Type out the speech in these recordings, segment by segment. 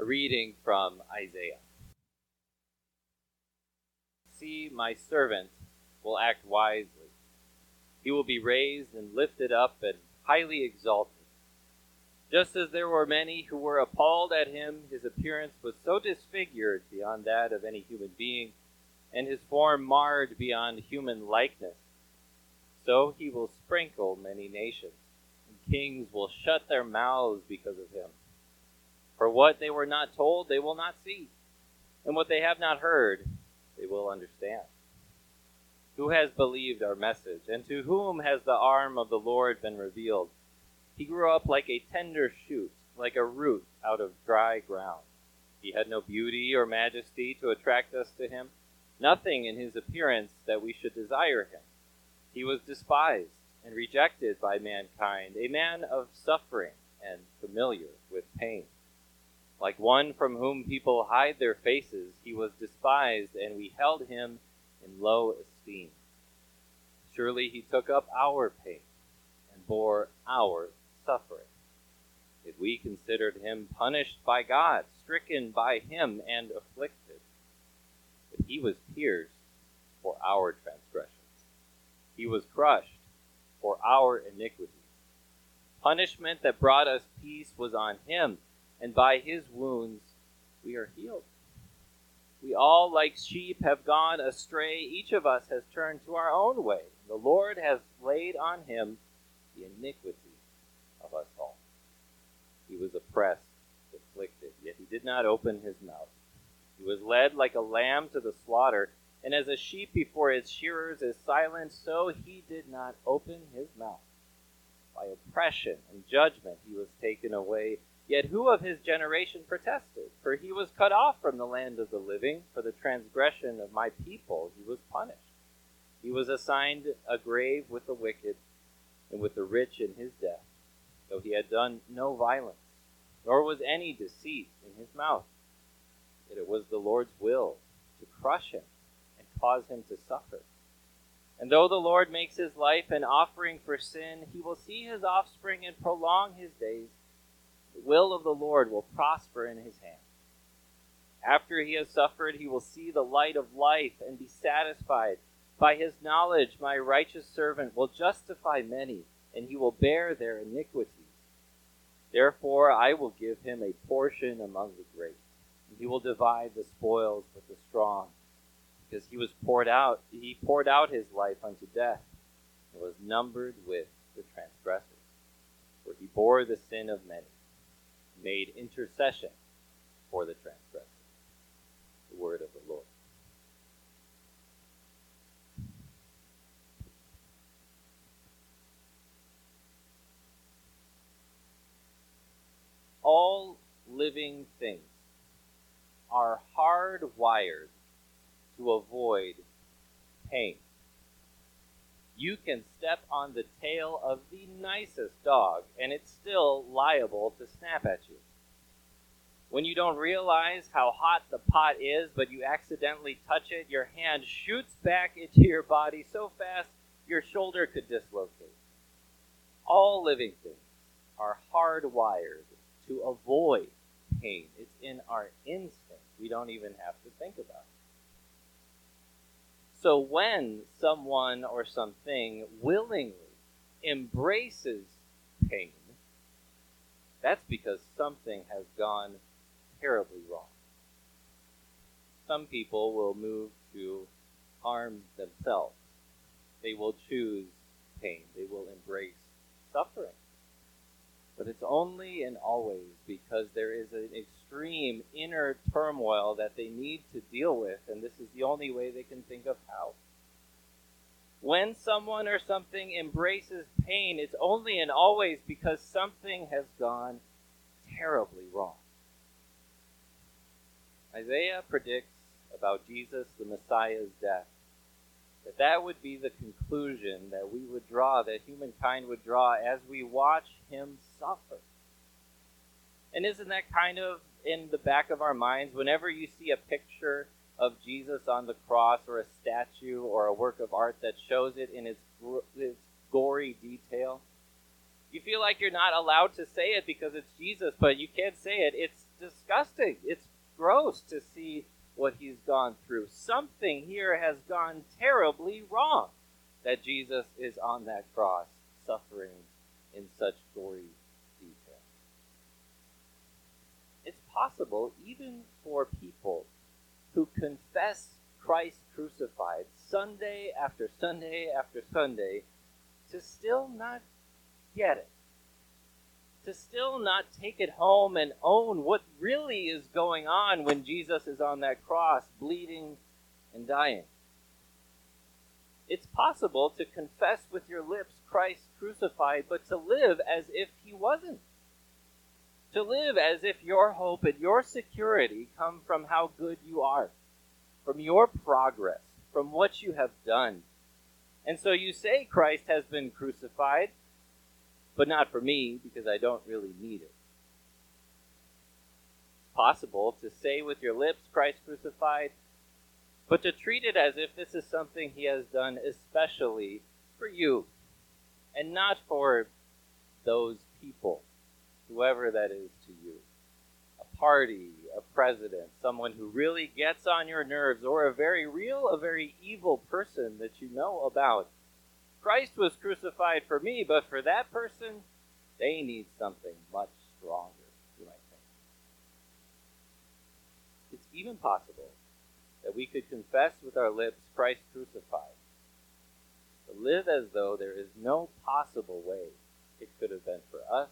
A reading from Isaiah. See, my servant will act wisely. He will be raised and lifted up and highly exalted. Just as there were many who were appalled at him, his appearance was so disfigured beyond that of any human being, and his form marred beyond human likeness. So he will sprinkle many nations, and kings will shut their mouths because of him. For what they were not told, they will not see, and what they have not heard, they will understand. Who has believed our message, and to whom has the arm of the Lord been revealed? He grew up like a tender shoot, like a root out of dry ground. He had no beauty or majesty to attract us to him, nothing in his appearance that we should desire him. He was despised and rejected by mankind, a man of suffering and familiar with pain. Like one from whom people hide their faces, he was despised, and we held him in low esteem. Surely he took up our pain and bore our suffering. Yet we considered him punished by God, stricken by him, and afflicted. But he was pierced for our transgressions, he was crushed for our iniquities. Punishment that brought us peace was on him and by his wounds we are healed. We all, like sheep, have gone astray. Each of us has turned to our own way. The Lord has laid on him the iniquity of us all. He was oppressed, afflicted, yet he did not open his mouth. He was led like a lamb to the slaughter, and as a sheep before its shearers is silent, so he did not open his mouth. By oppression and judgment he was taken away. Yet who of his generation protested? For he was cut off from the land of the living. For the transgression of my people he was punished. He was assigned a grave with the wicked and with the rich in his death, though he had done no violence, nor was any deceit in his mouth. Yet it was the Lord's will to crush him and cause him to suffer. And though the Lord makes his life an offering for sin, he will see his offspring and prolong his days will of the Lord will prosper in his hand. After he has suffered, he will see the light of life and be satisfied. By his knowledge, my righteous servant will justify many, and he will bear their iniquities. Therefore, I will give him a portion among the great, and he will divide the spoils with the strong, because he was poured out, he poured out his life unto death, and was numbered with the transgressors. For he bore the sin of many made intercession for the transgressor. The word of the Lord. All living things are hardwired to avoid pain. You can step on the tail of the nicest dog, and it's still liable to snap at you. When you don't realize how hot the pot is, but you accidentally touch it, your hand shoots back into your body so fast your shoulder could dislocate. All living things are hardwired to avoid pain. It's in our instinct. We don't even have to think about it. So when someone or something willingly embraces pain, that's because something has gone terribly wrong. Some people will move to harm themselves. They will choose pain. They will embrace suffering. But it's only and always because there is an extreme inner turmoil that they need to deal with, and this is the only way they can think of how. When someone or something embraces pain, it's only and always because something has gone terribly wrong. Isaiah predicts about Jesus, the Messiah's death, that that would be the conclusion that we would draw, that humankind would draw as we watch him suffer. And isn't that kind of in the back of our minds whenever you see a picture of Jesus on the cross or a statue or a work of art that shows it in its, its gory detail? You feel like you're not allowed to say it because it's Jesus, but you can't say it. It's disgusting. It's gross to see what he's gone through. Something here has gone terribly wrong that Jesus is on that cross suffering in such gory detail. It's possible, even for people who confess Christ crucified Sunday after Sunday after Sunday, to still not get it. To still not take it home and own what really is going on when Jesus is on that cross, bleeding and dying. It's possible to confess with your lips Christ crucified, but to live as if he wasn't. To live as if your hope and your security come from how good you are, from your progress, from what you have done. And so you say Christ has been crucified, but not for me because I don't really need it. It's possible to say with your lips Christ crucified, but to treat it as if this is something he has done especially for you and not for those people, whoever that is to you. A party, a president, someone who really gets on your nerves, or a very real, a very evil person that you know about. Christ was crucified for me, but for that person, they need something much stronger, you might think. It's even possible that we could confess with our lips Christ crucified, but live as though there is no possible way it could have been for us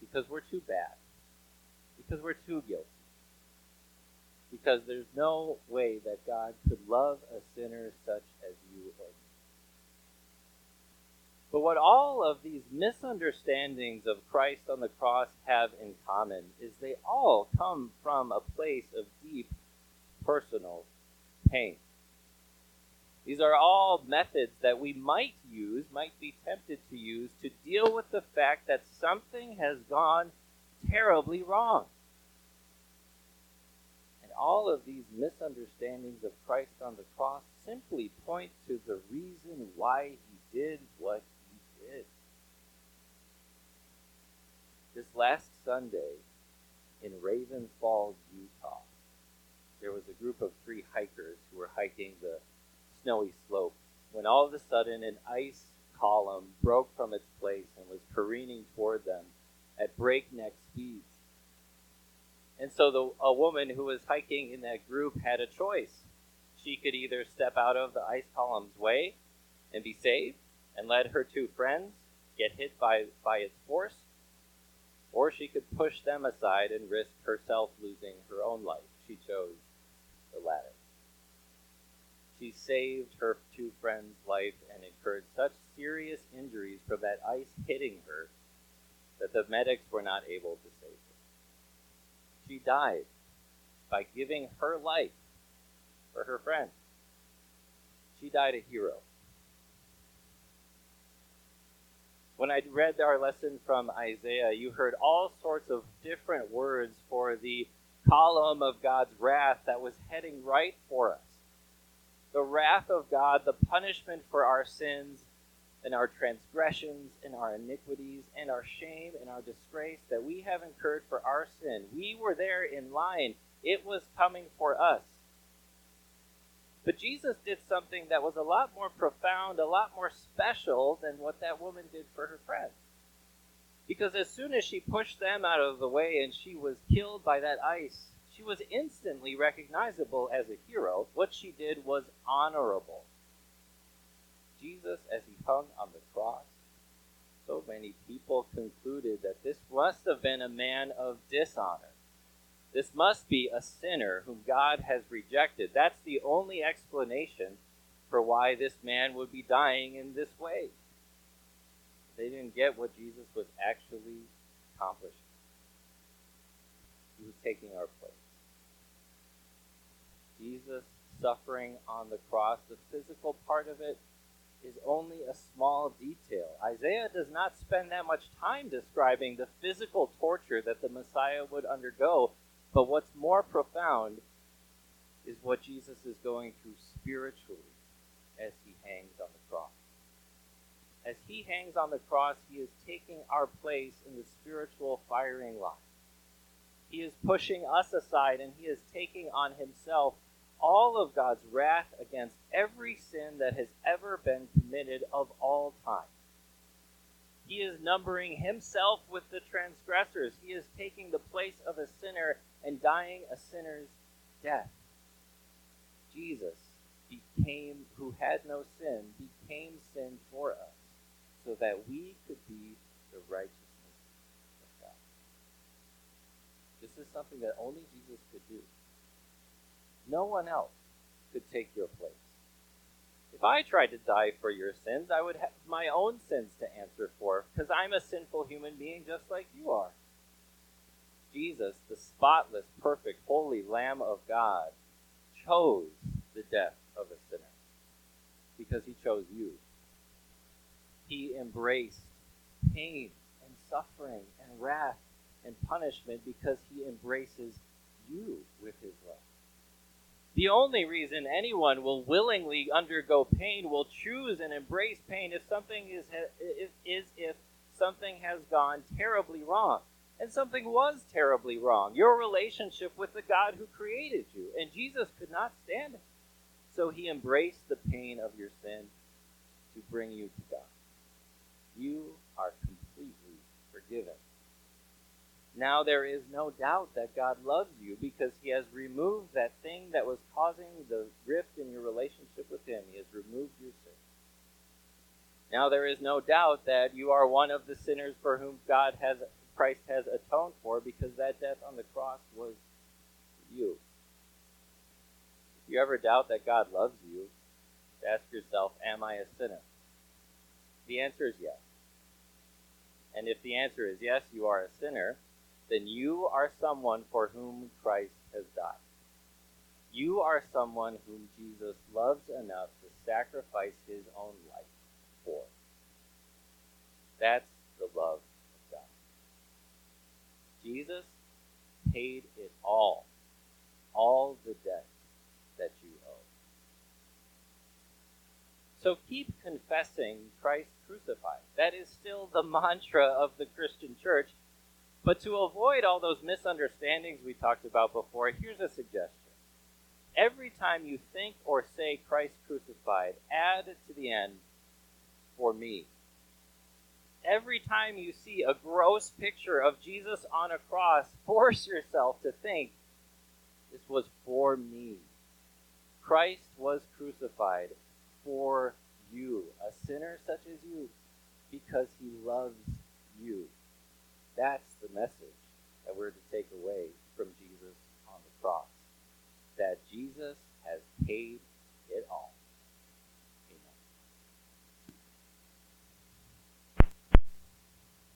because we're too bad, because we're too guilty, because there's no way that God could love a sinner such as you or me. But what all of these misunderstandings of Christ on the cross have in common is they all come from a place of deep personal pain. These are all methods that we might use, might be tempted to use, to deal with the fact that something has gone terribly wrong. And all of these misunderstandings of Christ on the cross simply point to the reason why he did what he did. This last Sunday in Raven Falls, Utah, there was a group of three hikers who were hiking the snowy slope when all of a sudden an ice column broke from its place and was careening toward them at breakneck speeds. And so the, a woman who was hiking in that group had a choice. She could either step out of the ice column's way and be saved and let her two friends get hit by, by its force, or she could push them aside and risk herself losing her own life. She chose the latter. She saved her two friends' life and incurred such serious injuries from that ice hitting her that the medics were not able to save her. She died by giving her life for her friend. She died a hero. When I read our lesson from Isaiah, you heard all sorts of different words for the column of God's wrath that was heading right for us. The wrath of God, the punishment for our sins and our transgressions and our iniquities and our shame and our disgrace that we have incurred for our sin. We were there in line. It was coming for us. But Jesus did something that was a lot more profound, a lot more special than what that woman did for her friend. Because as soon as she pushed them out of the way and she was killed by that ice, she was instantly recognizable as a hero. What she did was honorable. Jesus, as he hung on the cross, so many people concluded that this must have been a man of dishonor. This must be a sinner whom God has rejected. That's the only explanation for why this man would be dying in this way. They didn't get what Jesus was actually accomplishing. He was taking our place. Jesus suffering on the cross, the physical part of it, is only a small detail. Isaiah does not spend that much time describing the physical torture that the Messiah would undergo, but what's more profound is what Jesus is going through spiritually as he hangs on the cross. As he hangs on the cross, he is taking our place in the spiritual firing line. He is pushing us aside and he is taking on himself all of God's wrath against every sin that has ever been committed of all time. He is numbering himself with the transgressors. He is taking the place of a sinner and dying a sinner's death. Jesus became, who had no sin, became sin for us so that we could be the righteousness of God. This is something that only Jesus could do. No one else could take your place. If I tried to die for your sins, I would have my own sins to answer for, because I'm a sinful human being just like you are. Jesus, the spotless, perfect, holy Lamb of God, chose the death of a sinner because he chose you. He embraced pain and suffering and wrath and punishment because he embraces you with his love. The only reason anyone will willingly undergo pain, will choose and embrace pain something is, is if something has gone terribly wrong. And something was terribly wrong. Your relationship with the God who created you. And Jesus could not stand it. So he embraced the pain of your sin to bring you to God. You are completely forgiven. Now there is no doubt that God loves you because he has removed that thing that was causing the rift in your relationship with him. He has removed your sin. Now there is no doubt that you are one of the sinners for whom God has Christ has atoned for because that death on the cross was you. If you ever doubt that God loves you, ask yourself, am I a sinner? The answer is yes. And if the answer is yes, you are a sinner, then you are someone for whom Christ has died. You are someone whom Jesus loves enough to sacrifice his own life for. That's the love. Jesus paid it all, all the debt that you owe. So keep confessing Christ crucified. That is still the mantra of the Christian church but to avoid all those misunderstandings we talked about before, here's a suggestion. Every time you think or say Christ crucified, add to the end, for me. Every time you see a gross picture of Jesus on a cross, force yourself to think, this was for me. Christ was crucified for you, a sinner such as you, because he loves you. That's the message that we're to take away from Jesus on the cross. That Jesus has paid